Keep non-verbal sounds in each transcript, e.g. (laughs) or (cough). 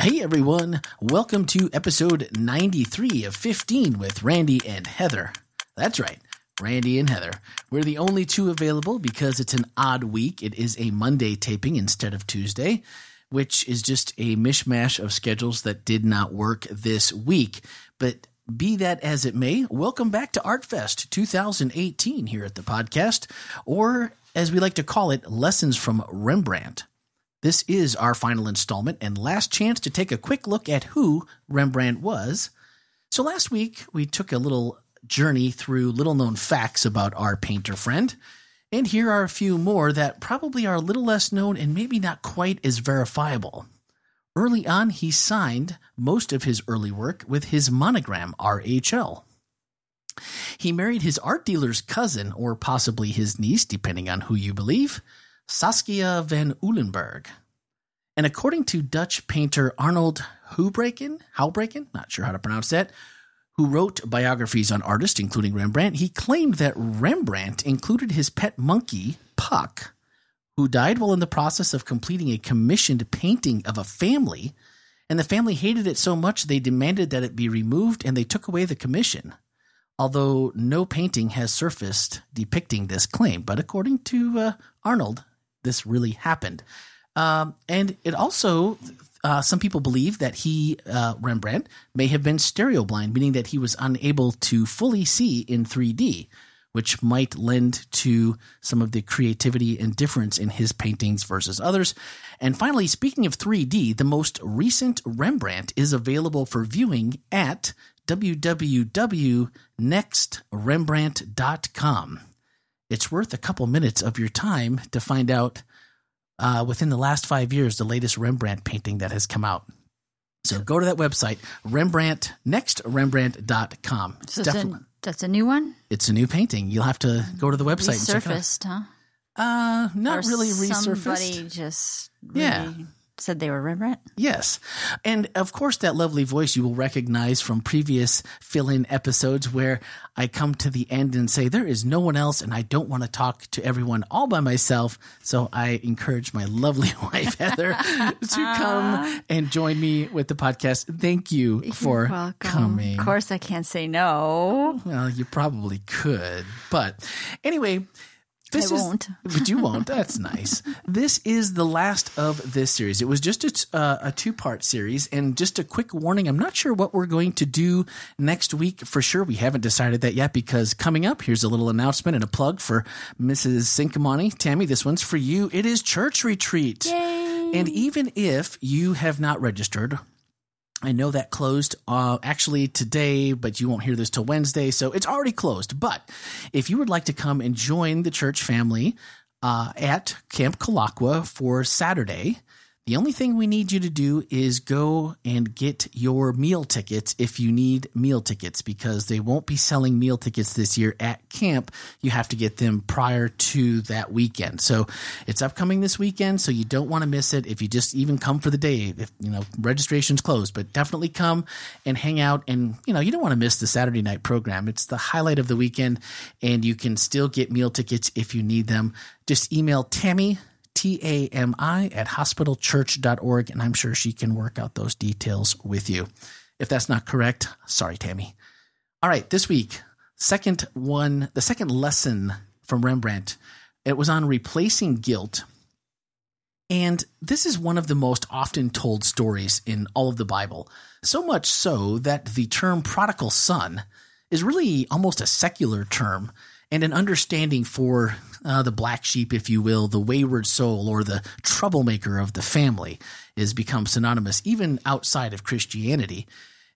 Hey everyone, welcome to episode 93 of 15 with Randy and Heather. That's right, Randy and Heather. We're the only two available because it's an odd week. It is a Monday taping instead of Tuesday, which is just a mishmash of schedules that did not work this week. But be that as it may, welcome back to ArtFest 2018 here at the podcast, or as we like to call it, Lessons from Rembrandt. This is our final installment and last chance to take a quick look at who Rembrandt was. So last week, we took a little journey through little known facts about our painter friend. And here are a few more that probably are a little less known and maybe not quite as verifiable. Early on, he signed most of his early work with his monogram RHL. He married his art dealer's cousin, or possibly his niece, depending on who you believe, Saskia van Uylenburgh. And according to Dutch painter Arnold Houbraken, Houbraken, not sure how to pronounce that, who wrote biographies on artists, including Rembrandt, he claimed that Rembrandt included his pet monkey, Puck, who died while in the process of completing a commissioned painting of a family, and the family hated it so much they demanded that it be removed and they took away the commission. Although no painting has surfaced depicting this claim, but according to uh, Arnold, this really happened. Um, and it also, uh, some people believe that he, uh, Rembrandt, may have been stereo blind, meaning that he was unable to fully see in 3D, which might lend to some of the creativity and difference in his paintings versus others. And finally, speaking of 3D, the most recent Rembrandt is available for viewing at www.nextrembrandt.com. It's worth a couple minutes of your time to find out uh, within the last five years the latest Rembrandt painting that has come out. So go to that website, Rembrandt, nextrembrandt.com. So Definitely, a, that's a new one? It's a new painting. You'll have to go to the website Resurfaced, huh? Uh, not or really resurfaced. Somebody just really yeah said they were Rembrandt? Yes. And of course, that lovely voice you will recognize from previous fill in episodes where I come to the end and say, There is no one else, and I don't want to talk to everyone all by myself. So I encourage my lovely (laughs) wife, Heather, to come and join me with the podcast. Thank you You're for welcome. coming. Of course, I can't say no. Well, you probably could. But anyway, this I is, won't. (laughs) but you won't. That's nice. This is the last of this series. It was just a, uh, a two part series. And just a quick warning I'm not sure what we're going to do next week for sure. We haven't decided that yet because coming up, here's a little announcement and a plug for Mrs. Sinkamani. Tammy, this one's for you. It is church retreat. Yay. And even if you have not registered, I know that closed uh, actually today, but you won't hear this till Wednesday, so it's already closed. But if you would like to come and join the church family uh, at Camp Kulaqua for Saturday, the only thing we need you to do is go and get your meal tickets if you need meal tickets because they won't be selling meal tickets this year at camp. You have to get them prior to that weekend. So it's upcoming this weekend, so you don't want to miss it if you just even come for the day. If you know registration's closed, but definitely come and hang out and you know, you don't want to miss the Saturday night program. It's the highlight of the weekend and you can still get meal tickets if you need them. Just email Tammy T A M I, at hospitalchurch.org, and I'm sure she can work out those details with you. If that's not correct, sorry, Tammy. All right, this week, second one, the second lesson from Rembrandt, it was on replacing guilt. And this is one of the most often told stories in all of the Bible. So much so that the term prodigal son is really almost a secular term and an understanding for uh, the black sheep, if you will, the wayward soul or the troublemaker of the family is become synonymous even outside of Christianity.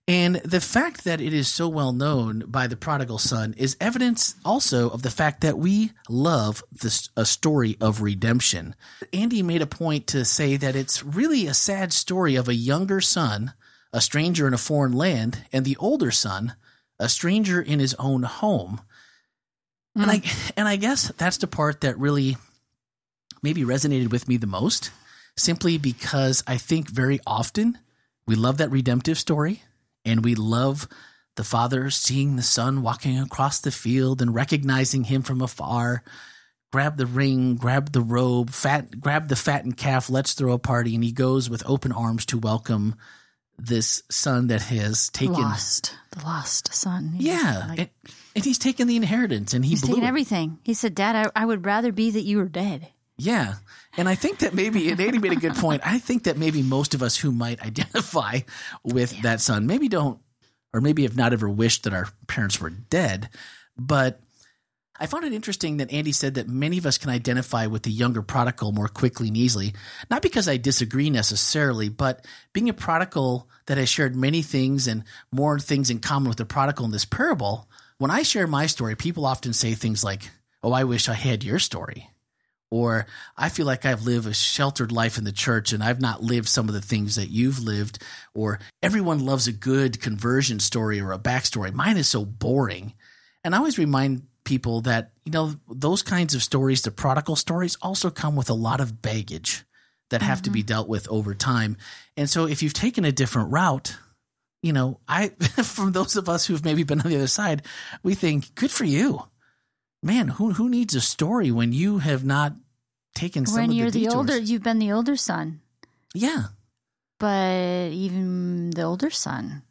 And the fact that it is so well known by the prodigal son is evidence also of the fact that we love this, a story of redemption. Andy made a point to say that it's really a sad story of a younger son, a stranger in a foreign land, and the older son, a stranger in his own home. Mm. And I and I guess that's the part that really maybe resonated with me the most, simply because I think very often we love that redemptive story and we love the father seeing the son walking across the field and recognizing him from afar, grab the ring, grab the robe, fat, grab the fattened calf. Let's throw a party. And he goes with open arms to welcome this son that has taken. Lost. The lost son. He's Yeah, like- and, and he's taken the inheritance, and he he's taking it. everything. He said, Dad, I, I would rather be that you were dead. Yeah. And I think that maybe, and Andy made a good point. I think that maybe most of us who might identify with that son maybe don't, or maybe have not ever wished that our parents were dead. But I found it interesting that Andy said that many of us can identify with the younger prodigal more quickly and easily. Not because I disagree necessarily, but being a prodigal that has shared many things and more things in common with the prodigal in this parable, when I share my story, people often say things like, Oh, I wish I had your story or I feel like I've lived a sheltered life in the church and I've not lived some of the things that you've lived, or everyone loves a good conversion story or a backstory. Mine is so boring. And I always remind people that, you know, those kinds of stories, the prodigal stories, also come with a lot of baggage that have to be mm-hmm. dealt with over time. And so if you've taken a different route, you know, I, (laughs) from those of us who've maybe been on the other side, we think, good for you man, who who needs a story when you have not taken some when of you're the the, older, you've been the older son. yeah, But even the older son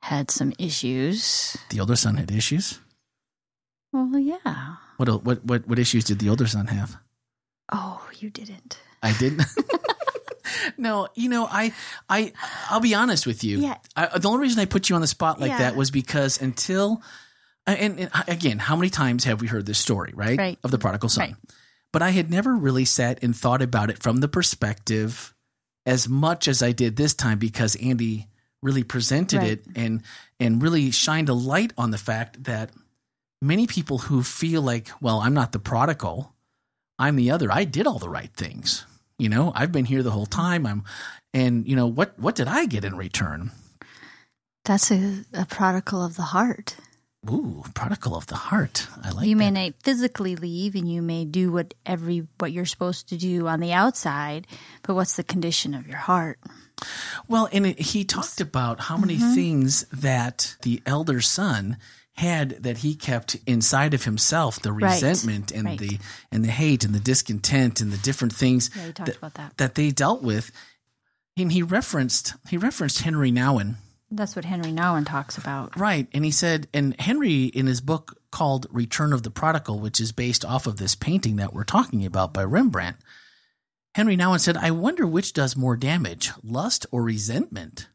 had some issues. the older son had issues. Well, yeah. What what what what issues did the older son have? Oh, you didn't. I didn't. (laughs) no, you know, I I I'll be honest with you. Yeah. I, the only reason I put you on the spot like Yeah. that was because until and, and uh, again, how many times have we heard this story, right? Right. Of the prodigal son. Right. But I had never really sat and thought about it from the perspective as much as I did this time because Andy really presented Right. it and and really shined a light on the fact that many people who feel like, well, I'm not the prodigal, I'm the other. I did all the right things. You know, I've been here the whole time. I'm and you know, what what did I get in return? That's a, a prodigal of the heart. Ooh, prodigal of the heart. I like you may that. not physically leave and you may do what every what you're supposed to do on the outside, but what's the condition of your heart? Well, and it, he talked about how many Mm-hmm. things that the elder son had that he kept inside of himself the Right. resentment and Right. the and the hate and the discontent and the different things Yeah, that, that. that they dealt with and he referenced he referenced Henri Nouwen That's what Henri Nouwen talks about. right and he said and Henri in his book called Return of the Prodigal which is based off of this painting that we're talking about by Rembrandt Henri Nouwen said I wonder which does more damage lust or resentment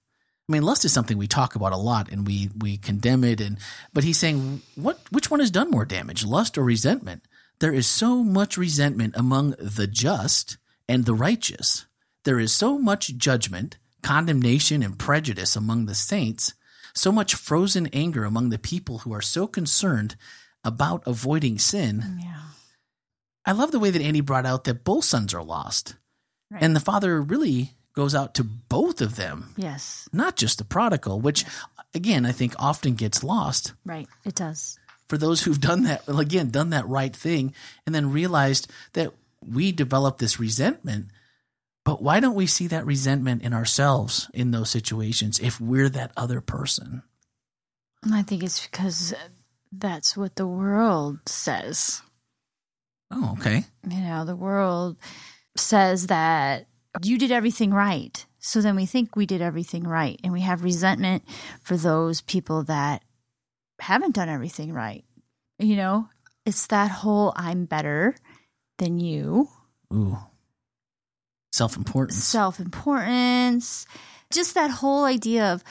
I mean, lust is something we talk about a lot, and we we condemn it. And but he's saying, what which one has done more damage, lust or resentment? There is so much resentment among the just and the righteous. There is so much judgment, condemnation, and prejudice among the saints. So much frozen anger among the people who are so concerned about avoiding sin. Yeah. I love the way that Andy brought out that both sons are lost, Right. and the father really goes out to both of them Yes. not just the prodigal, which again I think often gets lost Right. It does. for those who've done that well, again done that right thing and then realized that we develop this resentment. But why don't we see that resentment in ourselves in those situations if we're that other person? I think it's because that's what the world says. Oh, okay. You know, the world says that you did everything right. So then we think we did everything right. And we have resentment for those people that haven't done everything right. You know, it's that whole I'm better than you, Ooh. Self importance. self importance, just that whole idea of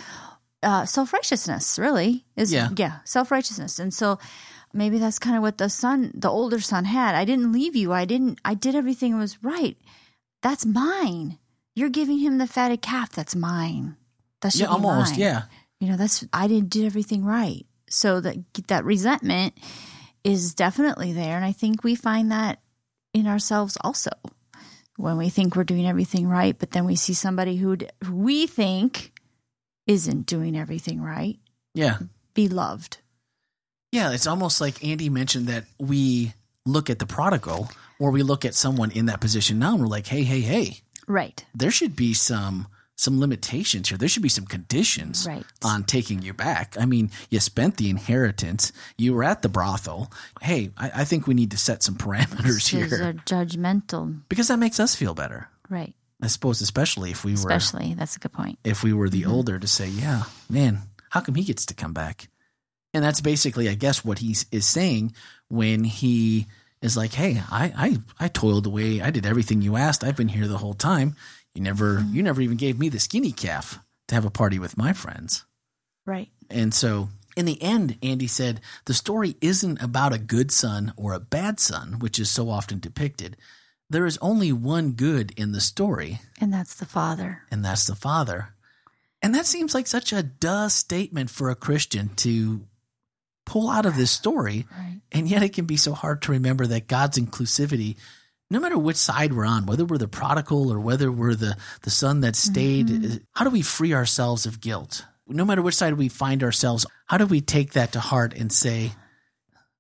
uh, self righteousness, really is Yeah. yeah, self righteousness. And so maybe that's kind of what the son, the older son, had. I didn't leave you. I didn't. I did everything was right. That's mine. You're giving him the fatted calf. That's mine. That's yeah, almost. mine. Yeah. You know, that's I didn't do everything right. So that that resentment is definitely there, and I think we find that in ourselves also when we think we're doing everything right, but then we see somebody who who we think isn't doing everything right. Yeah. Be loved. Yeah. It's almost like Andy mentioned that we look at the prodigal or we look at someone in that position now and we're like, hey, hey, hey, Right. there should be some some limitations here. There should be some conditions Right. on taking you back. I mean, you spent the inheritance, you were at the brothel. Hey, I, I think we need to set some parameters These here are judgmental. because that makes us feel better. Right. I suppose, especially if we were Especially, that's a good point. if we were the mm-hmm. older to say, yeah, man, how come he gets to come back? And that's basically, I guess, what he is saying when he is like, hey, I, I, I toiled away. I did everything you asked. I've been here the whole time. You never, mm-hmm. you never even gave me the skinny calf to have a party with my friends. Right. And so in the end, Andy said, the story isn't about a good son or a bad son, which is so often depicted. There is only one good in the story, And that's the father. and that's the father. And that seems like such a duh statement for a Christian to pull out of this story. Right. And yet it can be so hard to remember that God's inclusivity, no matter which side we're on, whether we're the prodigal or whether we're the, the son that stayed, mm-hmm. how do we free ourselves of guilt? No matter which side we find ourselves, how do we take that to heart and say,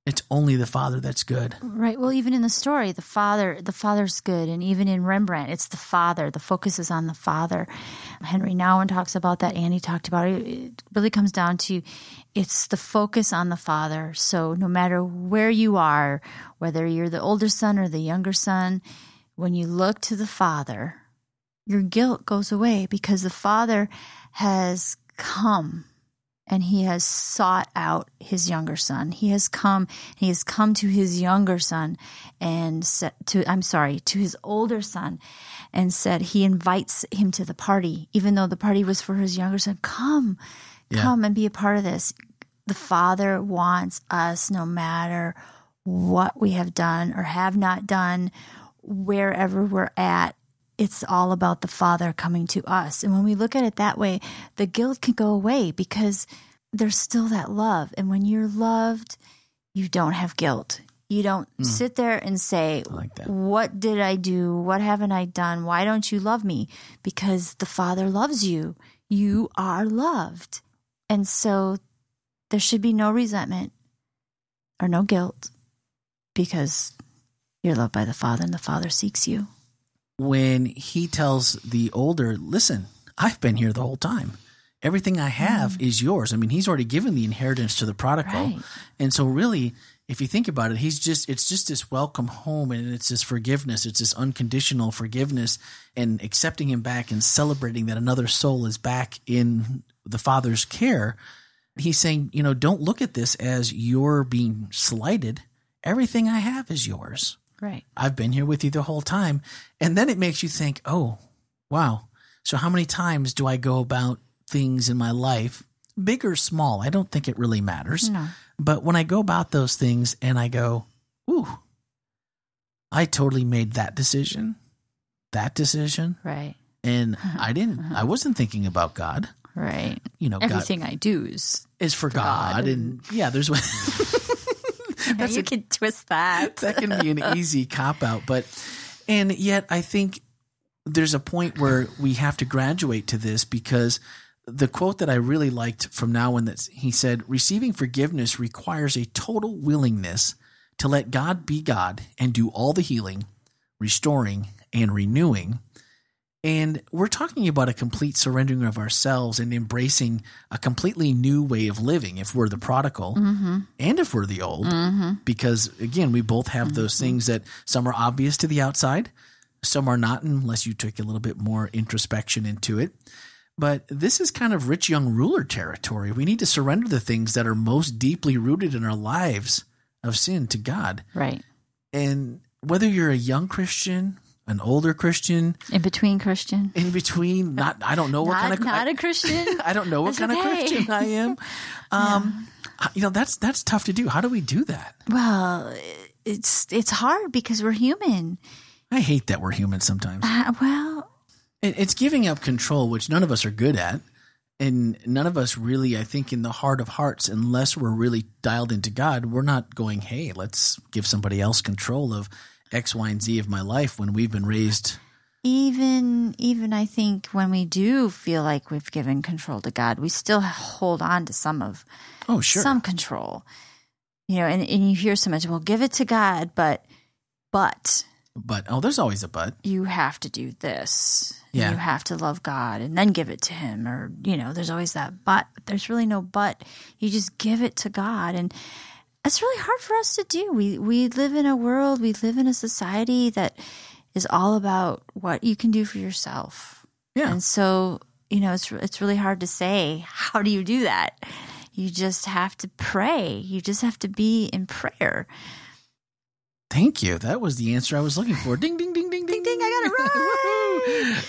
it's only the Father that's good? Right. Well, even in the story, the father, the father's good, and even in Rembrandt, it's the father. The focus is on the father. Henri Nouwen talks about that. Andy talked about it. It really comes down to it's the focus on the father. So no matter where you are, whether you're the older son or the younger son, when you look to the father, your guilt goes away because the father has come and he has sought out his younger son. He has come, he has come to his younger son and said to, I'm sorry, to his older son and said he invites him to the party, even though the party was for his younger son. Come, Yeah. come and be a part of this. The father wants us no matter what we have done or have not done, wherever we're at, it's all about the Father coming to us. And when we look at it that way, the guilt can go away because there's still that love. And when you're loved, you don't have guilt. You don't hmm. sit there and say, like. What did I do? What haven't I done? Why don't you love me? Because the Father loves you. You are loved. And so there should be no resentment or no guilt because you're loved by the Father and the Father seeks you. When he tells the older, listen, I've been here the whole time. Everything I have mm-hmm. is yours. I mean, he's already given the inheritance to the prodigal. Right. And so really, if you think about it, he's just it's just this welcome home and it's this forgiveness, it's this unconditional forgiveness and accepting him back and celebrating that another soul is back in the father's care. He's saying, you know, don't look at this as you're being slighted. Everything I have is yours. Right. I've been here with you the whole time. And then it makes you think, oh, wow. So how many times do I go about things in my life, big or small? I don't think it really matters. No. But when I go about those things and I go, ooh, I totally made that decision, that decision. Right. And (laughs) uh-huh. I didn't, I uh-huh. wasn't thinking about God. Right. You know, God Everything I do is is for God. God. And yeah, there's (laughs) (laughs) (laughs) you a- can twist that. that can be an easy cop out but and yet i think there's a point where we have to graduate to this because the quote that i really liked from Nouwen that he said receiving forgiveness requires a total willingness to let god be god and do all the healing restoring and renewing and we're talking about a complete surrendering of ourselves and embracing a completely new way of living if we're the prodigal mm-hmm. and if we're the old. Mm-hmm. Because again, we both have those mm-hmm. things that some are obvious to the outside, some are not, unless you take a little bit more introspection into it. But this is kind of rich young ruler territory. We need to surrender the things that are most deeply rooted in our lives of sin to God. Right. And whether you're a young Christian, an older Christian, In between Christian. in between. Not I don't know what Not, kind of not I, a Christian. (laughs) I don't know what That's kind of. Christian I am. (laughs) Um, You know that's that's tough to do. How do we do that? well, it's it's hard because we're human. I hate that we're human sometimes. Uh, well, It, it's giving up control, which none of us are good at, and none of us really. I think in the heart of hearts, unless we're really dialed into God, we're not going. Hey, let's give somebody else control of X, Y, and Z of my life when we've been raised. even even I think when we do feel like we've given control to God, we still hold on to some of Oh, sure. some control. You know, and, and you hear so much, well, give it to God, but but but oh, there's always a but. you have to do this. Yeah. You have to love God and then give it to Him, or you know, there's always that but. But there's really no but. You just give it to God, and it's really hard for us to do. We we live in a world, we live in a society that is all about what you can do for yourself. Yeah. And so, you know, it's it's really hard to say how do you do that? You just have to pray. You just have to be in prayer. Thank you. That was the answer I was looking for. Ding, ding, ding, ding, ding, ding,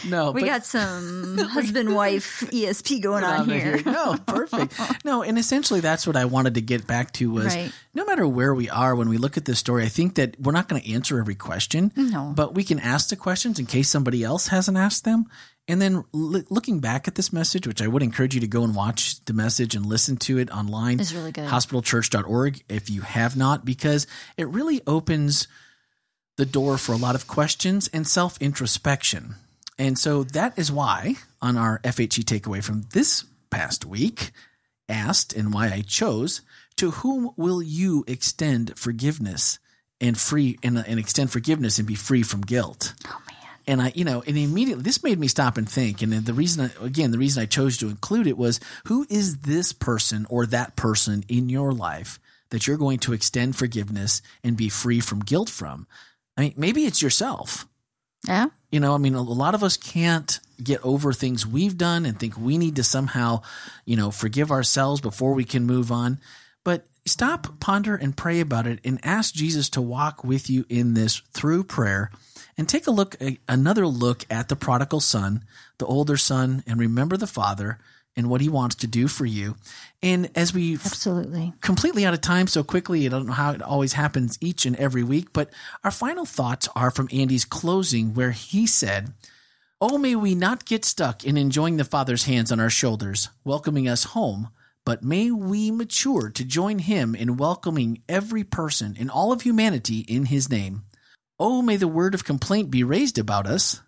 no, We got some (laughs) husband (laughs) wife ESP going on on here. No, perfect. No, and essentially that's what I wanted to get back to was Right. no matter where we are when we look at this story, I think that we're not going to answer every question. No. But we can ask the questions in case somebody else hasn't asked them. And then l- looking back at this message, which I would encourage you to go and watch the message and listen to it online. It's really good. Hospitalchurch.org if you have not, because it really opens the door for a lot of questions and self introspection. And so that is why on our FHC takeaway from this past week, asked and why I chose, to whom will you extend forgiveness and free and, and extend forgiveness and be free from guilt? Oh man. And I, you know, and immediately this made me stop and think. And the reason, I, again, the reason I chose to include it was who is this person or that person in your life that you're going to extend forgiveness and be free from guilt from? I mean, maybe it's yourself. Yeah. You know, I mean, a lot of us can't get over things we've done and think we need to somehow, you know, forgive ourselves before we can move on. But stop, ponder, and pray about it and ask Jesus to walk with you in this through prayer. And take a look, another look at the prodigal son, the older son, and remember the father and what he wants to do for you. And as we Absolutely. completely out of time so quickly. I don't know how it always happens each and every week, but our final thoughts are from Andy's closing, where he said, Oh, may we not get stuck in enjoying the Father's hands on our shoulders, welcoming us home, but may we mature to join him in welcoming every person in all of humanity in his name. Oh, may the word of complaint be raised about us.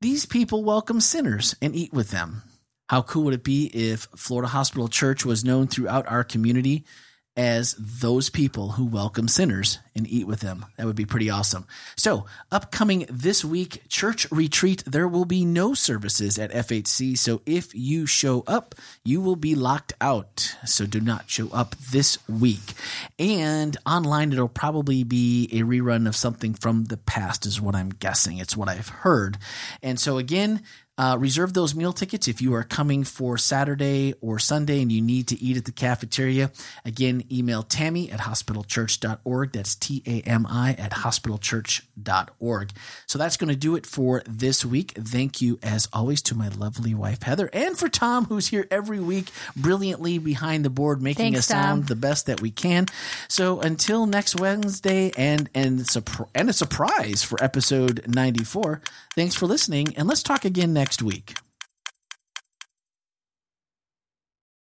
These people welcome sinners and eat with them. How cool would it be if Florida Hospital Church was known throughout our community as those people who welcome sinners and eat with them? That would be pretty awesome. So, upcoming this week, church retreat, there will be no services at FHC. So, if you show up, you will be locked out. So, do not show up this week. And online, it'll probably be a rerun of something from the past, is what I'm guessing. It's what I've heard. And so, again, uh, reserve those meal tickets if you are coming for Saturday or Sunday and you need to eat at the cafeteria. Again, email Tammy at hospitalchurch.org. That's T A M I at hospitalchurch.org. So that's going to do it for this week. Thank you, as always, to my lovely wife, Heather, and for Tom, who's here every week brilliantly behind the board, making Thanks, us sound Tom. the best that we can. So until next Wednesday and, and, and a surprise for episode 94, thanks for listening, and let's talk again next week.